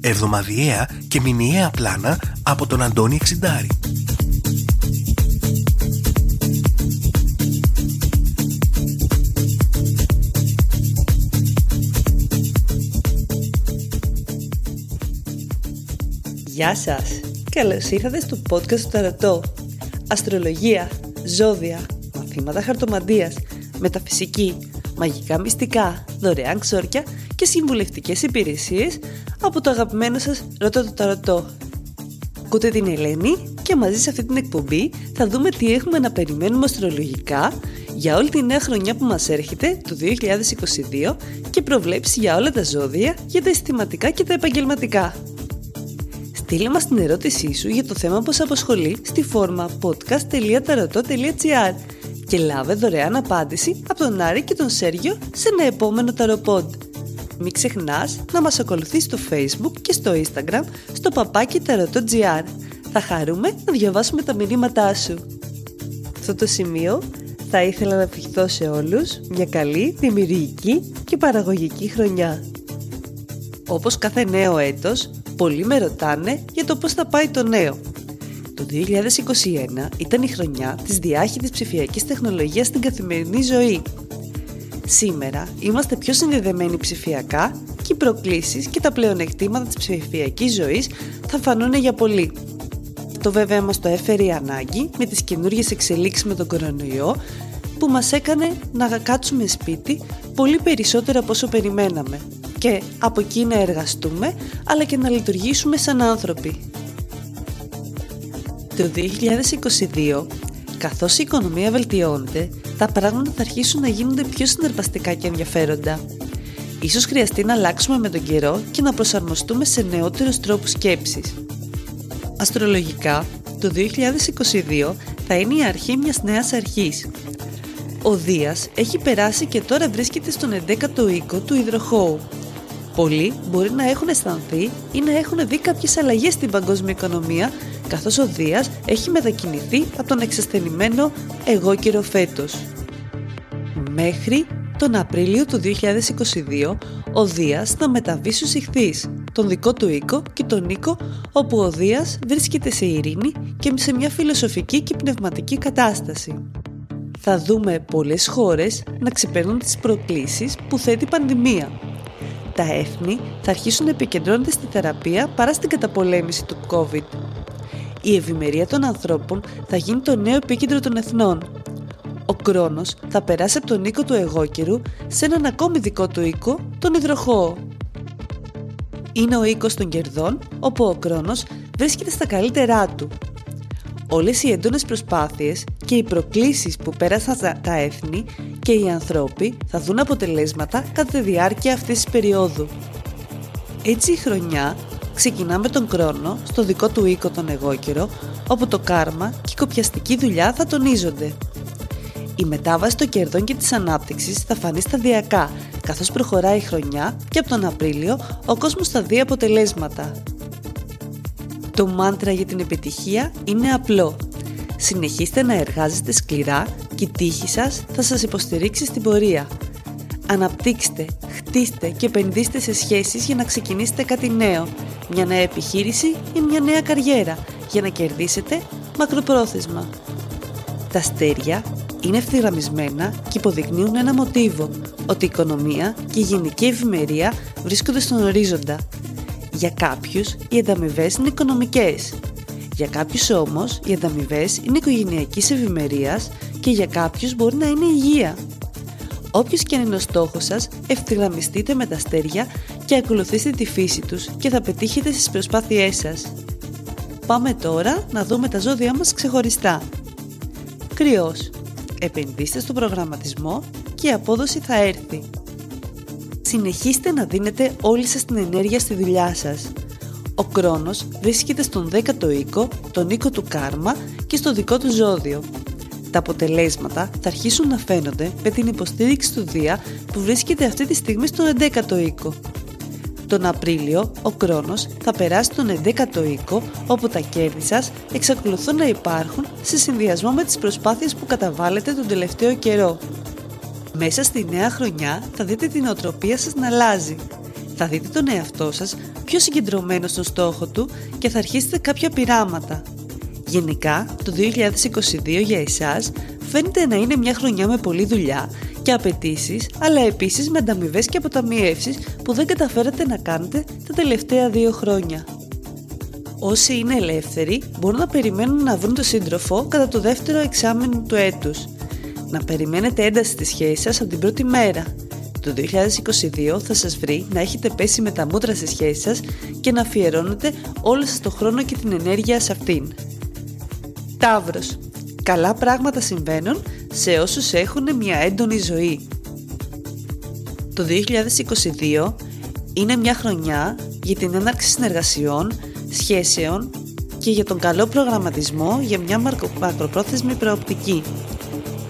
Εβδομαδιαία και μηνιαία πλάνα από τον Αντώνη Εξιντάρη. Γεια σας! Καλώς ήρθατε στο podcast του Ταρωτό. Αστρολογία, ζώδια, μαθήματα χαρτομαντίας, μεταφυσική, μαγικά μυστικά, δωρεάν ξόρκια και συμβουλευτικές υπηρεσίες από το αγαπημένο σας Ρωτώ το Ταρωτό. Ακούτε την Ελένη και μαζί σε αυτή την εκπομπή θα δούμε τι έχουμε να περιμένουμε αστρολογικά για όλη τη νέα χρονιά που μας έρχεται, το 2022 και προβλέψει για όλα τα ζώδια, για τα αισθηματικά και τα επαγγελματικά. Στείλε μας την ερώτησή σου για το θέμα που σε απασχολεί στη φόρμα podcast.tarotot.gr και λάβε δωρεάν απάντηση από τον Άρη και τον Σέργιο σε ένα επόμενο ταροπόντ. Μην ξεχνάς να μας ακολουθείς στο facebook και στο instagram στο παπάκι tarotot.gr. Θα χαρούμε να διαβάσουμε τα μηνύματά σου. Σε αυτό το σημείο θα ήθελα να ευχηθώ σε όλους μια καλή, δημιουργική και παραγωγική χρονιά. Όπως κάθε νέο έτος, πολλοί με ρωτάνε για το πώς θα πάει το νέο. Το 2021 ήταν η χρονιά της διάχυτης ψηφιακής τεχνολογίας στην καθημερινή ζωή. Σήμερα είμαστε πιο συνδεδεμένοι ψηφιακά και οι προκλήσεις και τα πλεονεκτήματα της ψηφιακής ζωής θα φανούν για πολύ. Το βέβαια μας το έφερε η ανάγκη με τις καινούργιες εξελίξεις με τον κορονοϊό που μας έκανε να κάτσουμε σπίτι πολύ περισσότερο από όσο περιμέναμε και από εκεί να εργαστούμε αλλά και να λειτουργήσουμε σαν άνθρωποι. Το 2022, καθώς η οικονομία βελτιώνεται, τα πράγματα θα αρχίσουν να γίνονται πιο συναρπαστικά και ενδιαφέροντα. Ίσως χρειαστεί να αλλάξουμε με τον καιρό και να προσαρμοστούμε σε νεότερους τρόπους σκέψης. Αστρολογικά, το 2022 θα είναι η αρχή μιας νέας αρχής. Ο Δίας έχει περάσει και τώρα βρίσκεται στον 11ο οίκο του υδροχώου. Πολλοί μπορεί να έχουν αισθανθεί ή να έχουν δει κάποιες αλλαγές στην παγκόσμια οικονομία καθώς ο Δίας έχει μετακινηθεί από τον εξασθενημένο εγώ κύριο φέτος. Μέχρι τον Απρίλιο του 2022 ο Δίας θα μεταβεί στους ηχθείς, τον δικό του οίκο και τον οίκο όπου ο Δίας βρίσκεται σε ειρήνη και σε μια φιλοσοφική και πνευματική κατάσταση. Θα δούμε πολλές χώρες να ξεπερνούν τις προκλήσεις που θέτει η πανδημία. Τα έθνη θα αρχίσουν να επικεντρώνονται στη θεραπεία παρά στην καταπολέμηση του COVID η ευημερία των ανθρώπων θα γίνει το νέο επίκεντρο των εθνών. Ο Κρόνος θα περάσει από τον οίκο του εγώκερου σε έναν ακόμη δικό του οίκο, τον υδροχώο. Είναι ο οίκος των κερδών, όπου ο Κρόνος βρίσκεται στα καλύτερά του. Όλες οι έντονες προσπάθειες και οι προκλήσεις που πέρασαν τα έθνη και οι ανθρώποι θα δουν αποτελέσματα κατά τη διάρκεια αυτής της περίοδου. Έτσι η χρονιά ξεκινάμε τον χρόνο στο δικό του οίκο τον εγώκερο, όπου το κάρμα και η κοπιαστική δουλειά θα τονίζονται. Η μετάβαση των κερδών και της ανάπτυξης θα φανεί σταδιακά, καθώς προχωράει η χρονιά και από τον Απρίλιο ο κόσμος θα δει αποτελέσματα. Το μάντρα για την επιτυχία είναι απλό. Συνεχίστε να εργάζεστε σκληρά και η τύχη σας θα σας υποστηρίξει στην πορεία. Αναπτύξτε, χτίστε και επενδύστε σε σχέσεις για να ξεκινήσετε κάτι νέο μια νέα επιχείρηση ή μια νέα καριέρα για να κερδίσετε μακροπρόθεσμα. Τα αστέρια είναι ευθυγραμμισμένα και υποδεικνύουν ένα μοτίβο ότι η οικονομία και η γενική ευημερία βρίσκονται στον ορίζοντα. Για κάποιους οι ανταμοιβέ είναι οικονομικές. Για κάποιους όμως οι ανταμοιβέ είναι οικογενειακής ευημερίας και για κάποιους μπορεί να είναι υγεία. Όποιος και αν είναι ο στόχος σας, ευθυγραμμιστείτε με τα αστέρια και ακολουθήστε τη φύση τους και θα πετύχετε στις προσπάθειές σας. Πάμε τώρα να δούμε τα ζώδια μας ξεχωριστά. Κρυός. Επενδύστε στο προγραμματισμό και η απόδοση θα έρθει. Συνεχίστε να δίνετε όλη σας την ενέργεια στη δουλειά σας. Ο Κρόνος βρίσκεται στον 10ο οίκο, τον οίκο του Κάρμα και στο δικό του ζώδιο. Τα αποτελέσματα θα αρχίσουν να φαίνονται με την υποστήριξη του Δία που βρίσκεται αυτή τη στιγμή στον 11ο οίκο. Τον Απρίλιο, ο Κρόνος θα περάσει τον 11ο οίκο, όπου τα κέρδη σας εξακολουθούν να υπάρχουν σε συνδυασμό με τις προσπάθειες που καταβάλλετε τον τελευταίο καιρό. Μέσα στη νέα χρονιά θα δείτε την οτροπία σας να αλλάζει. Θα δείτε τον εαυτό σας πιο συγκεντρωμένο στο στόχο του και θα αρχίσετε κάποια πειράματα. Γενικά, το 2022 για εσάς φαίνεται να είναι μια χρονιά με πολλή δουλειά και απαιτήσεις, αλλά επίσης με ανταμοιβές και αποταμιεύσεις που δεν καταφέρατε να κάνετε τα τελευταία δύο χρόνια. Όσοι είναι ελεύθεροι μπορούν να περιμένουν να βρουν το σύντροφο κατά το δεύτερο εξάμεινο του έτους. Να περιμένετε ένταση στη σχέση σας από την πρώτη μέρα. Το 2022 θα σας βρει να έχετε πέσει με τα μούτρα στη σχέση σας και να αφιερώνετε όλο σας το χρόνο και την ενέργεια σε αυτήν. Ταύρος. Καλά πράγματα συμβαίνουν σε όσους έχουν μια έντονη ζωή. Το 2022 είναι μια χρονιά για την έναρξη συνεργασιών, σχέσεων και για τον καλό προγραμματισμό για μια μακροπρόθεσμη προοπτική.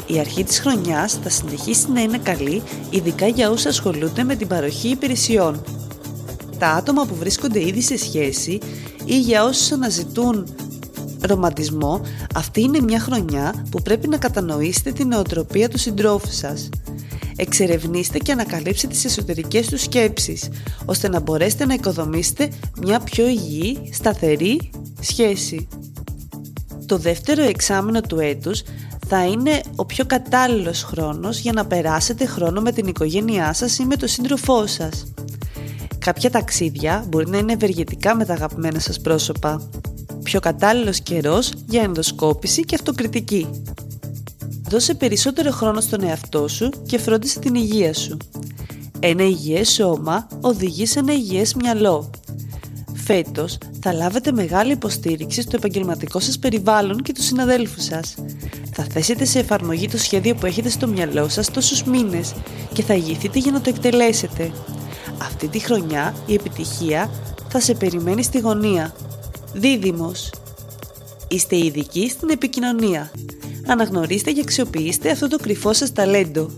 Η αρχή της χρονιάς θα συνεχίσει να είναι καλή, ειδικά για όσους ασχολούνται με την παροχή υπηρεσιών. Τα άτομα που βρίσκονται ήδη σε σχέση ή για όσους αναζητούν ρομαντισμό, αυτή είναι μια χρονιά που πρέπει να κατανοήσετε την νοοτροπία του συντρόφου σας. Εξερευνήστε και ανακαλύψτε τις εσωτερικές του σκέψεις, ώστε να μπορέσετε να οικοδομήσετε μια πιο υγιή, σταθερή σχέση. Το δεύτερο εξάμεινο του έτους θα είναι ο πιο κατάλληλος χρόνος για να περάσετε χρόνο με την οικογένειά σας ή με τον σύντροφό σας. Κάποια ταξίδια μπορεί να είναι ευεργετικά με τα αγαπημένα σας πρόσωπα πιο κατάλληλος καιρός για ενδοσκόπηση και αυτοκριτική. Δώσε περισσότερο χρόνο στον εαυτό σου και φρόντισε την υγεία σου. Ένα υγιές σώμα οδηγεί σε ένα υγιές μυαλό. Φέτος θα λάβετε μεγάλη υποστήριξη στο επαγγελματικό σας περιβάλλον και τους συναδέλφους σας. Θα θέσετε σε εφαρμογή το σχέδιο που έχετε στο μυαλό σας τόσους μήνες και θα ηγηθείτε για να το εκτελέσετε. Αυτή τη χρονιά η επιτυχία θα σε περιμένει στη γωνία. Δίδυμος. Είστε ειδικοί στην επικοινωνία. Αναγνωρίστε και αξιοποιήστε αυτό το κρυφό σας ταλέντο.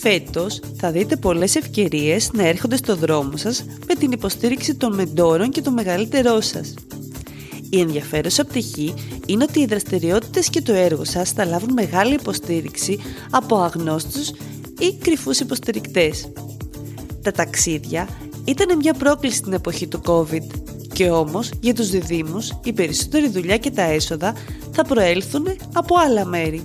Φέτος θα δείτε πολλές ευκαιρίες να έρχονται στο δρόμο σας με την υποστήριξη των μεντόρων και των μεγαλύτερών σας. Η ενδιαφέρουσα πτυχή είναι ότι οι δραστηριότητες και το έργο σας θα λάβουν μεγάλη υποστήριξη από αγνώστους ή κρυφούς υποστηρικτές. Τα ταξίδια ήταν μια πρόκληση στην εποχή του COVID και όμως για τους διδήμους η περισσότερη δουλειά και τα έσοδα θα προέλθουν από άλλα μέρη.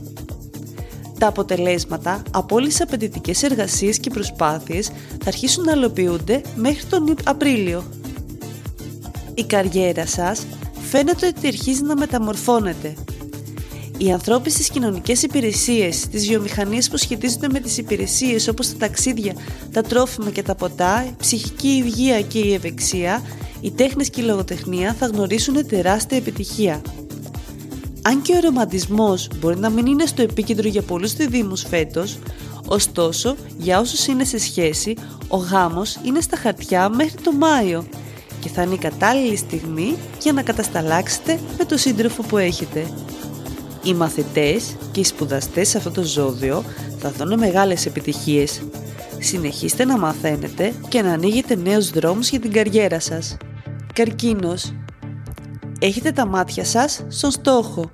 Τα αποτελέσματα από όλες τις απαιτητικές εργασίες και προσπάθειες θα αρχίσουν να αλλοποιούνται μέχρι τον Απρίλιο. Η καριέρα σας φαίνεται ότι αρχίζει να μεταμορφώνεται. Οι ανθρώποι στις κοινωνικές υπηρεσίες, τις βιομηχανίες που σχετίζονται με τις υπηρεσίες όπως τα ταξίδια, τα τρόφιμα και τα ποτά, η ψυχική υγεία και η ευεξία οι τέχνες και η λογοτεχνία θα γνωρίσουν τεράστια επιτυχία. Αν και ο ρομαντισμός μπορεί να μην είναι στο επίκεντρο για πολλούς διδήμους φέτος, ωστόσο για όσους είναι σε σχέση, ο γάμος είναι στα χαρτιά μέχρι το Μάιο και θα είναι η κατάλληλη στιγμή για να κατασταλάξετε με το σύντροφο που έχετε. Οι μαθητές και οι σπουδαστές σε αυτό το ζώδιο θα δουν μεγάλες επιτυχίες. Συνεχίστε να μαθαίνετε και να ανοίγετε νέους δρόμους για την καριέρα σας. Καρκίνος Έχετε τα μάτια σας στον στόχο.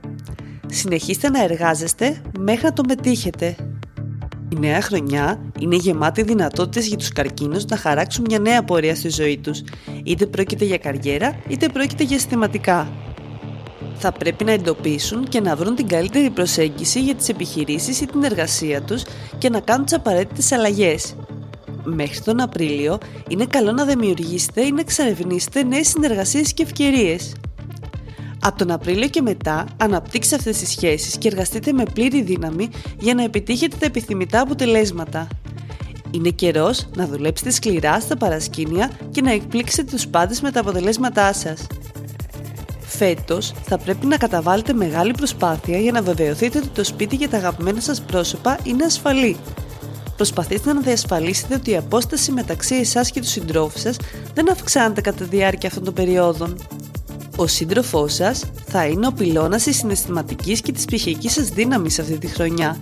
Συνεχίστε να εργάζεστε μέχρι να το μετήχετε. Η νέα χρονιά είναι γεμάτη δυνατότητες για τους καρκίνους να χαράξουν μια νέα πορεία στη ζωή τους, είτε πρόκειται για καριέρα είτε πρόκειται για συστηματικά. Θα πρέπει να εντοπίσουν και να βρουν την καλύτερη προσέγγιση για τις επιχειρήσεις ή την εργασία τους και να κάνουν τις απαραίτητες αλλαγές μέχρι τον Απρίλιο είναι καλό να δημιουργήσετε ή να εξερευνήσετε νέες συνεργασίες και ευκαιρίες. Από τον Απρίλιο και μετά αναπτύξτε αυτές τις σχέσεις και εργαστείτε με πλήρη δύναμη για να επιτύχετε τα επιθυμητά αποτελέσματα. Είναι καιρός να δουλέψετε σκληρά στα παρασκήνια και να εκπλήξετε τους πάντες με τα αποτελέσματά σας. Φέτος θα πρέπει να καταβάλλετε μεγάλη προσπάθεια για να βεβαιωθείτε ότι το σπίτι για τα αγαπημένα σας πρόσωπα είναι ασφαλή Προσπαθήστε να διασφαλίσετε ότι η απόσταση μεταξύ εσάς και τους συντρόφους σας δεν αυξάνεται κατά τη διάρκεια αυτών των περιόδων. Ο σύντροφός σας θα είναι ο πυλώνας της συναισθηματικής και της ψυχικής σας δύναμης αυτή τη χρονιά.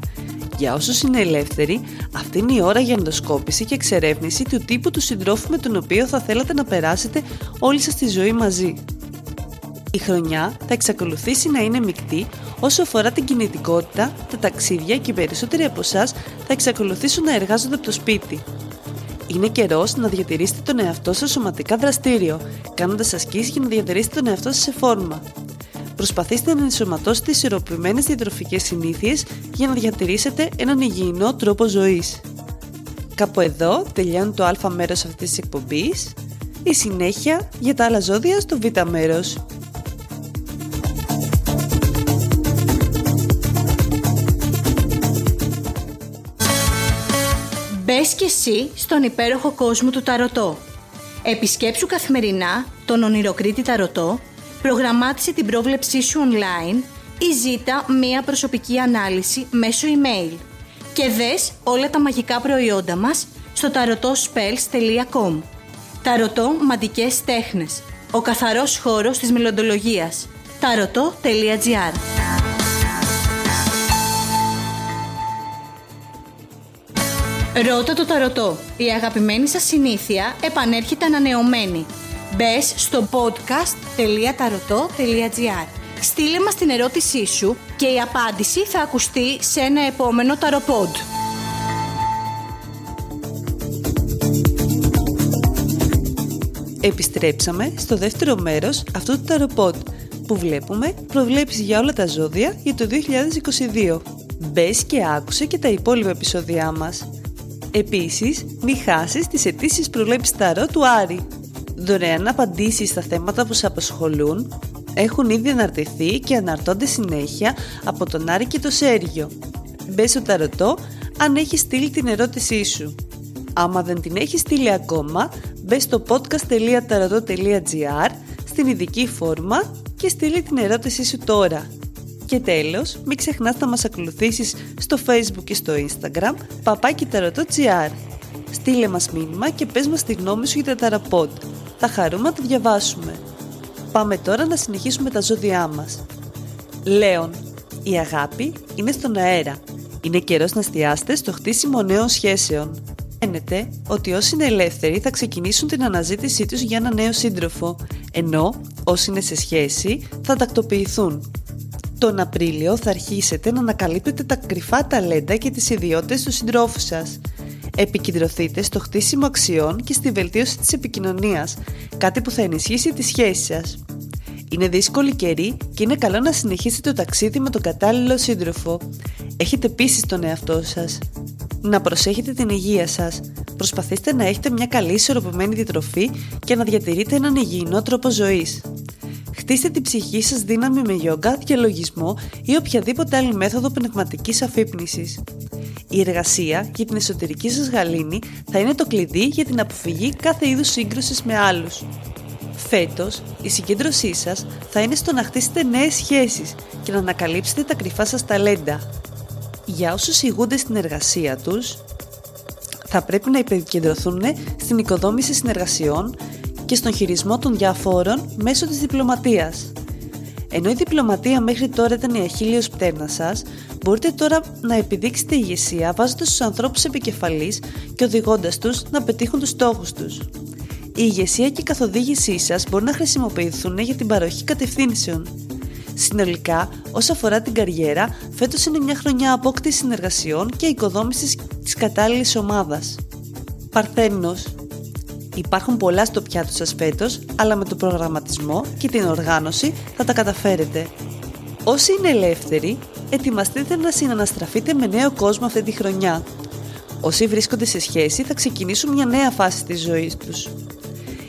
Για όσους είναι ελεύθεροι, αυτή είναι η ώρα για ενδοσκόπηση και εξερεύνηση του τύπου του συντρόφου με τον οποίο θα θέλατε να περάσετε όλη σας τη ζωή μαζί. Η χρονιά θα εξακολουθήσει να είναι μεικτή όσο αφορά την κινητικότητα, τα ταξίδια και οι περισσότεροι από εσάς θα εξακολουθήσουν να εργάζονται από το σπίτι. Είναι καιρός να διατηρήσετε τον εαυτό σας σωματικά δραστήριο, κάνοντας ασκήσεις για να διατηρήσετε τον εαυτό σας σε φόρμα. Προσπαθήστε να ενσωματώσετε ισορροπημένες διατροφικές συνήθειες για να διατηρήσετε έναν υγιεινό τρόπο ζωής. Κάπου εδώ τελειώνει το α μέρος αυτής της εκπομπής, η συνέχεια για τα άλλα ζώδια στο β μέρος. Μπες και εσύ στον υπέροχο κόσμο του Ταρωτό. Επισκέψου καθημερινά τον ονειροκρίτη Ταρωτό, προγραμμάτισε την πρόβλεψή σου online ή ζήτα μία προσωπική ανάλυση μέσω email. Και δες όλα τα μαγικά προϊόντα μας στο tarotspells.com Ταρωτό Μαντικές Τέχνες. Ο καθαρός χώρος της μελλοντολογίας. tarot.gr Ρώτα το ταρωτό. Η αγαπημένη σας συνήθεια επανέρχεται ανανεωμένη. Μπες στο podcast.taroto.gr Στείλε μας την ερώτησή σου και η απάντηση θα ακουστεί σε ένα επόμενο ταροπόντ. Επιστρέψαμε στο δεύτερο μέρος αυτού του ταροπόντ που βλέπουμε προβλέψεις για όλα τα ζώδια για το 2022. Μπες και άκουσε και τα υπόλοιπα επεισόδια μας. Επίσης, μη χάσεις τις αιτήσεις προβλέψεις ταρό του Άρη. Δωρεάν απαντήσεις στα θέματα που σε απασχολούν έχουν ήδη αναρτηθεί και αναρτώνται συνέχεια από τον Άρη και το Σέργιο. Μπες στο ταρωτό αν έχεις στείλει την ερώτησή σου. Άμα δεν την έχεις στείλει ακόμα, μπες στο podcast.tarotot.gr στην ειδική φόρμα και στείλει την ερώτησή σου τώρα. Και τέλος, μην ξεχνάς να μας ακολουθήσεις στο facebook και στο instagram papakitarotot.gr Στείλε μας μήνυμα και πες μας τη γνώμη σου για τα ταραπότ. Θα χαρούμε να το διαβάσουμε. Πάμε τώρα να συνεχίσουμε τα ζώδιά μας. Λέων, η αγάπη είναι στον αέρα. Είναι καιρός να εστιάσετε στο χτίσιμο νέων σχέσεων. Φαίνεται ότι όσοι είναι ελεύθεροι θα ξεκινήσουν την αναζήτησή τους για ένα νέο σύντροφο, ενώ όσοι είναι σε σχέση θα τακτοποιηθούν. Τον Απρίλιο θα αρχίσετε να ανακαλύπτετε τα κρυφά ταλέντα και τις ιδιότητες του συντρόφου σας. Επικεντρωθείτε στο χτίσιμο αξιών και στη βελτίωση της επικοινωνίας, κάτι που θα ενισχύσει τη σχέση σας. Είναι δύσκολη καιρή και είναι καλό να συνεχίσετε το ταξίδι με τον κατάλληλο σύντροφο. Έχετε πείσει στον εαυτό σας. Να προσέχετε την υγεία σας. Προσπαθήστε να έχετε μια καλή ισορροπημένη διατροφή και να διατηρείτε έναν υγιεινό τρόπο ζωής. Χτίστε την ψυχή σας δύναμη με γιόγκα, διαλογισμό ή οποιαδήποτε άλλη μέθοδο πνευματικής αφύπνισης. Η εργασία για την εσωτερική σας γαλήνη θα είναι το κλειδί για την αποφυγή κάθε είδους σύγκρουσης με άλλους. Φέτος, η συγκέντρωσή σας θα είναι στο να χτίσετε νέες σχέσεις και να ανακαλύψετε τα κρυφά σας ταλέντα. Για όσους ηγούνται στην εργασία τους, θα πρέπει να επικεντρωθούν στην οικοδόμηση συνεργασιών και στον χειρισμό των διαφόρων μέσω της διπλωματίας. Ενώ η διπλωματία μέχρι τώρα ήταν η αχίλιος πτέρνα σας, μπορείτε τώρα να επιδείξετε ηγεσία βάζοντας τους ανθρώπους επικεφαλής και οδηγώντας τους να πετύχουν τους στόχους τους. Η ηγεσία και η καθοδήγησή σας μπορεί να χρησιμοποιηθούν για την παροχή κατευθύνσεων. Συνολικά, όσο αφορά την καριέρα, φέτος είναι μια χρονιά απόκτησης συνεργασιών και οικοδόμησης της κατάλληλης ομάδας. Παρθένος, Υπάρχουν πολλά στο πιάτο σας φέτος, αλλά με τον προγραμματισμό και την οργάνωση θα τα καταφέρετε. Όσοι είναι ελεύθεροι, ετοιμαστείτε να συναναστραφείτε με νέο κόσμο αυτή τη χρονιά. Όσοι βρίσκονται σε σχέση θα ξεκινήσουν μια νέα φάση της ζωής τους.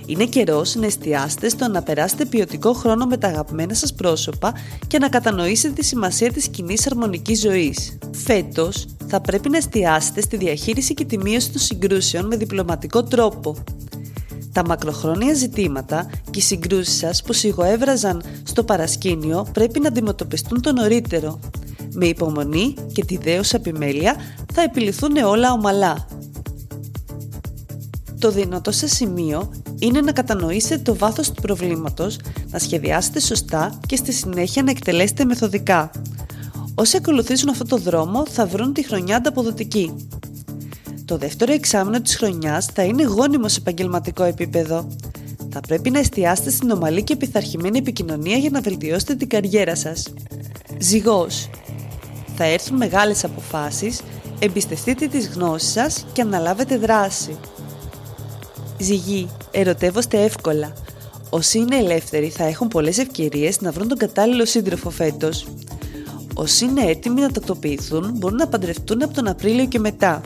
Είναι καιρός να εστιάσετε στο να περάσετε ποιοτικό χρόνο με τα αγαπημένα σας πρόσωπα και να κατανοήσετε τη σημασία της κοινή αρμονικής ζωής. Φέτος, θα πρέπει να εστιάσετε στη διαχείριση και τη μείωση των συγκρούσεων με διπλωματικό τρόπο. Τα μακροχρόνια ζητήματα και οι συγκρούσεις σας που σιγοέβραζαν στο παρασκήνιο πρέπει να αντιμετωπιστούν το νωρίτερο. Με υπομονή και τη δέουσα επιμέλεια θα επιληθούν όλα ομαλά. Το δυνατό σας σημείο είναι να κατανοήσετε το βάθος του προβλήματος, να σχεδιάσετε σωστά και στη συνέχεια να εκτελέσετε μεθοδικά. Όσοι ακολουθήσουν αυτό το δρόμο θα βρουν τη χρονιά ανταποδοτική. Το δεύτερο εξάμεινο της χρονιάς θα είναι γόνιμο σε επαγγελματικό επίπεδο. Θα πρέπει να εστιάσετε στην ομαλή και πειθαρχημένη επικοινωνία για να βελτιώσετε την καριέρα σας. Ζυγός. Θα έρθουν μεγάλες αποφάσεις, εμπιστευτείτε τις γνώσεις σας και αναλάβετε δράση. Ζυγή. Ερωτεύοστε εύκολα. Όσοι είναι ελεύθεροι θα έχουν πολλές ευκαιρίες να βρουν τον κατάλληλο σύντροφο φέτος. Όσοι είναι έτοιμοι να τακτοποιηθούν μπορούν να παντρευτούν από τον Απρίλιο και μετά.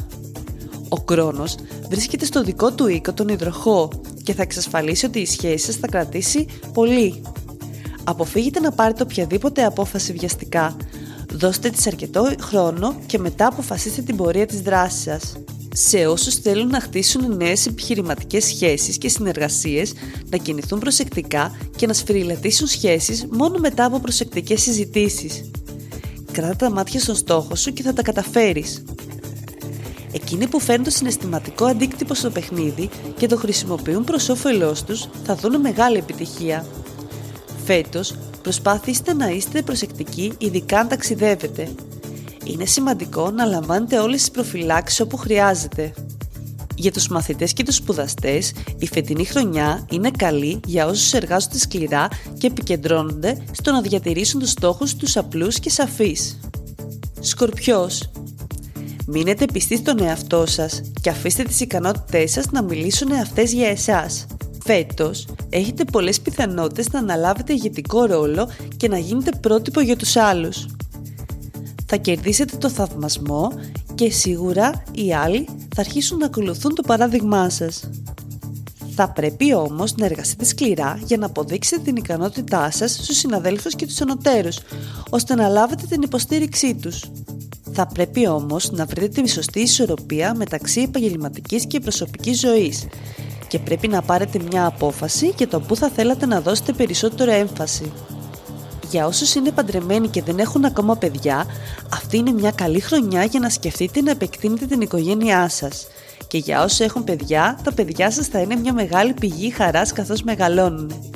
Ο Κρόνος βρίσκεται στο δικό του οίκο τον υδροχό και θα εξασφαλίσει ότι η σχέση σας θα κρατήσει πολύ. Αποφύγετε να πάρετε οποιαδήποτε απόφαση βιαστικά. Δώστε της αρκετό χρόνο και μετά αποφασίστε την πορεία της δράσης σας. Σε όσους θέλουν να χτίσουν νέες επιχειρηματικές σχέσεις και συνεργασίες, να κινηθούν προσεκτικά και να σφυριλατήσουν σχέσεις μόνο μετά από προσεκτικές συζητήσεις. Κράτα τα μάτια στον στόχο σου και θα τα καταφέρεις. Εκείνοι που φέρνουν το συναισθηματικό αντίκτυπο στο παιχνίδι και το χρησιμοποιούν προς όφελός τους θα δουν μεγάλη επιτυχία. Φέτος, προσπάθηστε να είστε προσεκτικοί ειδικά αν ταξιδεύετε. Είναι σημαντικό να λαμβάνετε όλες τις προφυλάξεις όπου χρειάζεται. Για τους μαθητές και τους σπουδαστές, η φετινή χρονιά είναι καλή για όσους εργάζονται σκληρά και επικεντρώνονται στο να διατηρήσουν τους στόχους τους απλούς και σαφείς. Σκορπιός Μείνετε πιστοί στον εαυτό σας και αφήστε τις ικανότητές σας να μιλήσουν αυτές για εσάς. Φέτος, έχετε πολλές πιθανότητες να αναλάβετε ηγετικό ρόλο και να γίνετε πρότυπο για τους άλλους. Θα κερδίσετε το θαυμασμό και σίγουρα οι άλλοι θα αρχίσουν να ακολουθούν το παράδειγμά σας. Θα πρέπει όμως να εργαστείτε σκληρά για να αποδείξετε την ικανότητά σας στους συναδέλφους και τους ανωτέρους, ώστε να λάβετε την υποστήριξή τους. Θα πρέπει όμως να βρείτε τη σωστή ισορροπία μεταξύ επαγγελματικής και προσωπικής ζωής και πρέπει να πάρετε μια απόφαση για το που θα θέλατε να δώσετε περισσότερο έμφαση. Για όσους είναι παντρεμένοι και δεν έχουν ακόμα παιδιά, αυτή είναι μια καλή χρονιά για να σκεφτείτε να επεκτείνετε την οικογένειά σας. Και για όσους έχουν παιδιά, τα παιδιά σας θα είναι μια μεγάλη πηγή χαράς καθώς μεγαλώνουν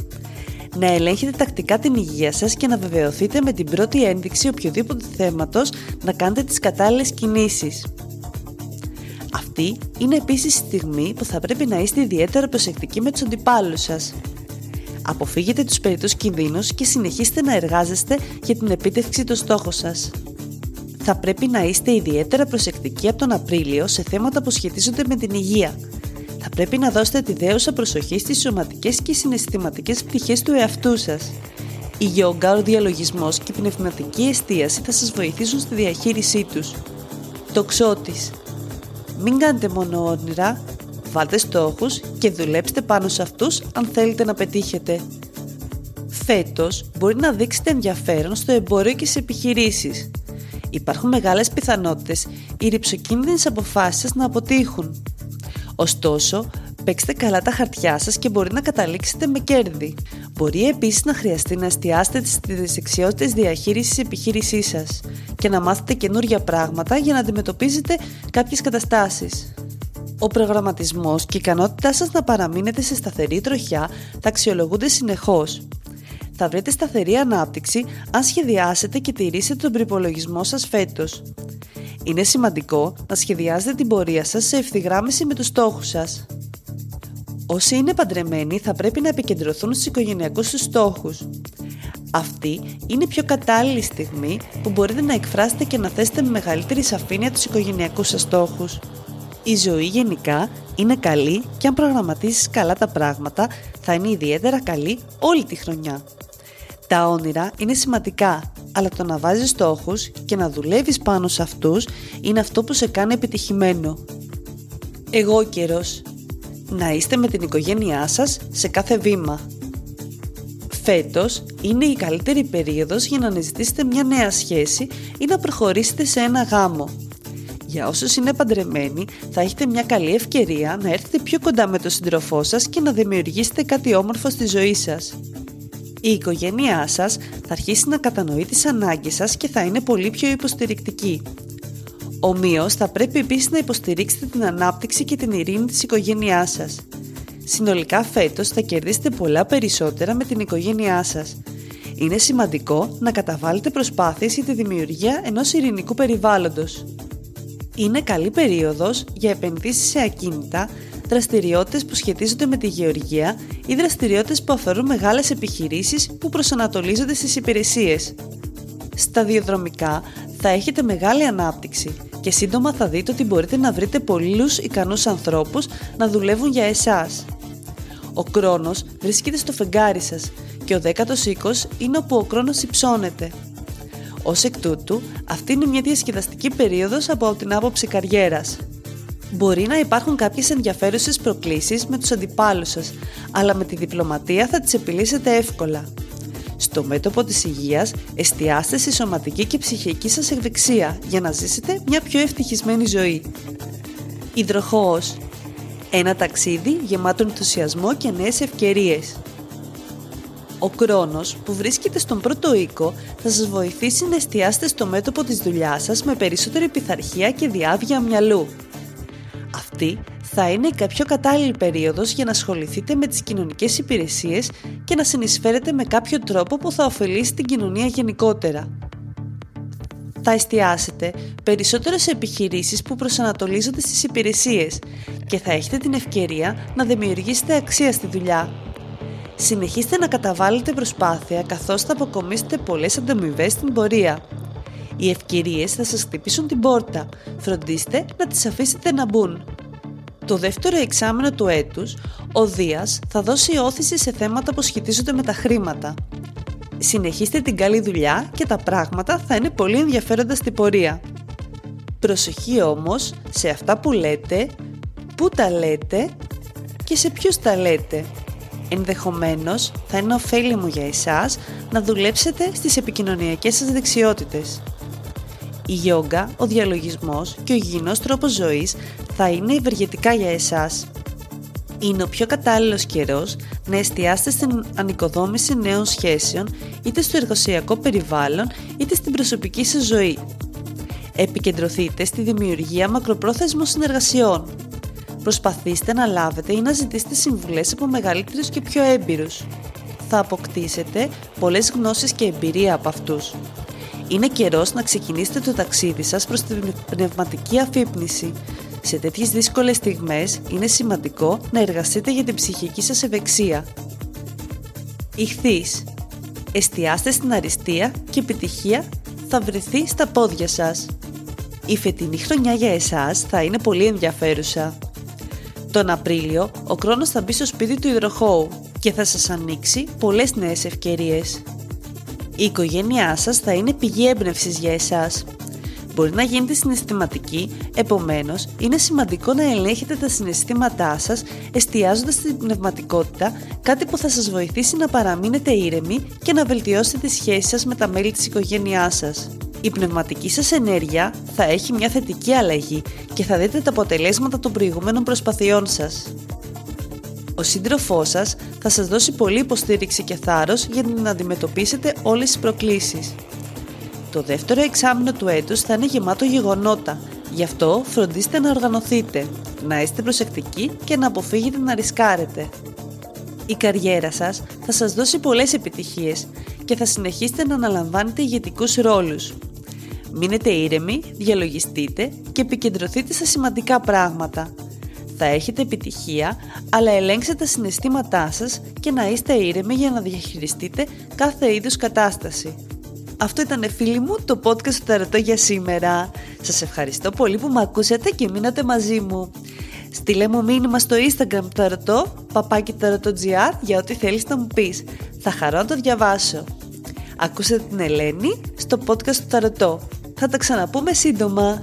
να ελέγχετε τακτικά την υγεία σας και να βεβαιωθείτε με την πρώτη ένδειξη οποιοδήποτε θέματος να κάνετε τις κατάλληλες κινήσεις. Αυτή είναι επίσης η στιγμή που θα πρέπει να είστε ιδιαίτερα προσεκτικοί με τους αντιπάλους σας. Αποφύγετε τους περιττούς κινδύνους και συνεχίστε να εργάζεστε για την επίτευξη των στόχων σας. Θα πρέπει να είστε ιδιαίτερα προσεκτικοί από τον Απρίλιο σε θέματα που σχετίζονται με την υγεία, θα πρέπει να δώσετε τη δέουσα προσοχή στις σωματικές και συναισθηματικές πτυχές του εαυτού σας. Η γιόγκα, ο διαλογισμός και η πνευματική εστίαση θα σας βοηθήσουν στη διαχείρισή τους. Το ξώτης. Μην κάνετε μόνο όνειρα, βάλτε στόχους και δουλέψτε πάνω σε αυτούς αν θέλετε να πετύχετε. Φέτος μπορεί να δείξετε ενδιαφέρον στο εμπόριο και σε επιχειρήσεις. Υπάρχουν μεγάλες πιθανότητες οι ρηψοκίνδυνες αποφάσεις σας να αποτύχουν. Ωστόσο, παίξτε καλά τα χαρτιά σας και μπορεί να καταλήξετε με κέρδη. Μπορεί επίσης να χρειαστεί να εστιάσετε στις δεξιότητες διαχείρισης επιχείρησής σας και να μάθετε καινούργια πράγματα για να αντιμετωπίζετε κάποιες καταστάσεις. Ο προγραμματισμός και η ικανότητά σας να παραμείνετε σε σταθερή τροχιά θα αξιολογούνται συνεχώς. Θα βρείτε σταθερή ανάπτυξη αν σχεδιάσετε και τηρήσετε τον προπολογισμό σας φέτος. Είναι σημαντικό να σχεδιάζετε την πορεία σας σε ευθυγράμμιση με τους στόχους σας. Όσοι είναι παντρεμένοι θα πρέπει να επικεντρωθούν στους οικογενειακούς τους στόχους. Αυτή είναι η πιο κατάλληλη στιγμή που μπορείτε να εκφράσετε και να θέσετε με μεγαλύτερη σαφήνεια τους οικογενειακούς σας στόχους. Η ζωή γενικά είναι καλή και αν προγραμματίσεις καλά τα πράγματα θα είναι ιδιαίτερα καλή όλη τη χρονιά. Τα όνειρα είναι σημαντικά αλλά το να βάζεις στόχους και να δουλεύεις πάνω σε αυτούς είναι αυτό που σε κάνει επιτυχημένο. Εγώ καιρός. Να είστε με την οικογένειά σας σε κάθε βήμα. Φέτος είναι η καλύτερη περίοδος για να αναζητήσετε μια νέα σχέση ή να προχωρήσετε σε ένα γάμο. Για όσους είναι παντρεμένοι θα έχετε μια καλή ευκαιρία να έρθετε πιο κοντά με τον σύντροφό σας και να δημιουργήσετε κάτι όμορφο στη ζωή σας η οικογένειά σας θα αρχίσει να κατανοεί τις ανάγκες σας και θα είναι πολύ πιο υποστηρικτική. Ομοίως θα πρέπει επίσης να υποστηρίξετε την ανάπτυξη και την ειρήνη της οικογένειάς σας. Συνολικά φέτος θα κερδίσετε πολλά περισσότερα με την οικογένειά σας. Είναι σημαντικό να καταβάλλετε προσπάθειες για τη δημιουργία ενός ειρηνικού περιβάλλοντος. Είναι καλή περίοδος για επενδύσεις σε ακίνητα, δραστηριότητες που σχετίζονται με τη γεωργία ή δραστηριότητες που αφορούν μεγάλες επιχειρήσεις που προσανατολίζονται στις υπηρεσίες. Στα διοδρομικά θα έχετε μεγάλη ανάπτυξη και σύντομα θα δείτε ότι μπορείτε να βρείτε πολλούς ικανούς ανθρώπους να δουλεύουν για εσάς. Ο Κρόνος βρίσκεται στο φεγγάρι σας και ο δέκατος οίκος είναι όπου ο Κρόνος υψώνεται. Ως εκ τούτου, αυτή είναι μια διασκεδαστική περίοδος από την άποψη καριέρας. Μπορεί να υπάρχουν κάποιες ενδιαφέρουσες προκλήσεις με τους αντιπάλους σας, αλλά με τη διπλωματία θα τις επιλύσετε εύκολα. Στο μέτωπο της υγείας, εστιάστε στη σωματική και ψυχική σας ευδεξία για να ζήσετε μια πιο ευτυχισμένη ζωή. Υδροχόος Ένα ταξίδι γεμάτο ενθουσιασμό και νέες ευκαιρίες. Ο Κρόνος που βρίσκεται στον πρώτο οίκο θα σας βοηθήσει να εστιάσετε στο μέτωπο της δουλειάς σας με περισσότερη πειθαρχία και διάβια μυαλού. Αυτή θα είναι η πιο κατάλληλη περίοδος για να ασχοληθείτε με τις κοινωνικές υπηρεσίες και να συνεισφέρετε με κάποιο τρόπο που θα ωφελήσει την κοινωνία γενικότερα. Θα εστιάσετε περισσότερο σε επιχειρήσεις που προσανατολίζονται στις υπηρεσίες και θα έχετε την ευκαιρία να δημιουργήσετε αξία στη δουλειά. Συνεχίστε να καταβάλλετε προσπάθεια καθώς θα αποκομίσετε πολλές ανταμοιβές στην πορεία. Οι ευκαιρίες θα σας χτυπήσουν την πόρτα. Φροντίστε να τις αφήσετε να μπουν. Το δεύτερο εξάμενο του έτους, ο Δίας θα δώσει όθηση σε θέματα που σχετίζονται με τα χρήματα. Συνεχίστε την καλή δουλειά και τα πράγματα θα είναι πολύ ενδιαφέροντα στην πορεία. Προσοχή όμως σε αυτά που λέτε, πού τα λέτε και σε ποιους τα λέτε. Ενδεχομένως θα είναι ωφέλιμο για εσάς να δουλέψετε στις επικοινωνιακές σας δεξιότητες. Η γιόγκα, ο διαλογισμός και ο υγιεινός τρόπος ζωής θα είναι ευεργετικά για εσάς. Είναι ο πιο κατάλληλος καιρός να εστιάσετε στην ανοικοδόμηση νέων σχέσεων είτε στο εργασιακό περιβάλλον είτε στην προσωπική σας ζωή. Επικεντρωθείτε στη δημιουργία μακροπρόθεσμων συνεργασιών. Προσπαθήστε να λάβετε ή να ζητήσετε συμβουλές από μεγαλύτερους και πιο έμπειρους. Θα αποκτήσετε πολλές γνώσεις και εμπειρία από αυτούς. Είναι καιρός να ξεκινήσετε το ταξίδι σας προς την πνευματική αφύπνιση. Σε τέτοιες δύσκολες στιγμές είναι σημαντικό να εργαστείτε για την ψυχική σας ευεξία. Ηχθείς. Εστιάστε στην αριστεία και επιτυχία θα βρεθεί στα πόδια σας. Η φετινή χρονιά για εσάς θα είναι πολύ ενδιαφέρουσα. Τον Απρίλιο ο χρόνος θα μπει στο σπίτι του υδροχώου και θα σας ανοίξει πολλές νέες ευκαιρίες. Η οικογένειά σας θα είναι πηγή έμπνευσης για εσάς. Μπορεί να γίνετε συναισθηματικοί, επομένως είναι σημαντικό να ελέγχετε τα συναισθήματά σας εστιάζοντας στην πνευματικότητα, κάτι που θα σας βοηθήσει να παραμείνετε ήρεμοι και να βελτιώσετε τις σχέσεις σας με τα μέλη της οικογένειάς σας. Η πνευματική σας ενέργεια θα έχει μια θετική αλλαγή και θα δείτε τα αποτελέσματα των προηγούμενων προσπαθειών σας. Ο σύντροφός σας θα σας δώσει πολλή υποστήριξη και θάρρος για να αντιμετωπίσετε όλες τις προκλήσεις. Το δεύτερο εξάμεινο του έτους θα είναι γεμάτο γεγονότα, γι' αυτό φροντίστε να οργανωθείτε, να είστε προσεκτικοί και να αποφύγετε να ρισκάρετε. Η καριέρα σας θα σας δώσει πολλές επιτυχίες και θα συνεχίσετε να αναλαμβάνετε ηγετικούς ρόλους. Μείνετε ήρεμοι, διαλογιστείτε και επικεντρωθείτε στα σημαντικά πράγματα θα έχετε επιτυχία, αλλά ελέγξτε τα συναισθήματά σας και να είστε ήρεμοι για να διαχειριστείτε κάθε είδους κατάσταση. Αυτό ήταν φίλοι μου το podcast του Ταρατό για σήμερα. Σας ευχαριστώ πολύ που με ακούσατε και μείνατε μαζί μου. Στείλε μου μήνυμα στο Instagram του Ταρατό, παπάκι ταρατό.gr για ό,τι θέλεις να μου πεις. Θα χαρώ να το διαβάσω. Ακούσατε την Ελένη στο podcast του Ταρατό. Θα τα ξαναπούμε σύντομα.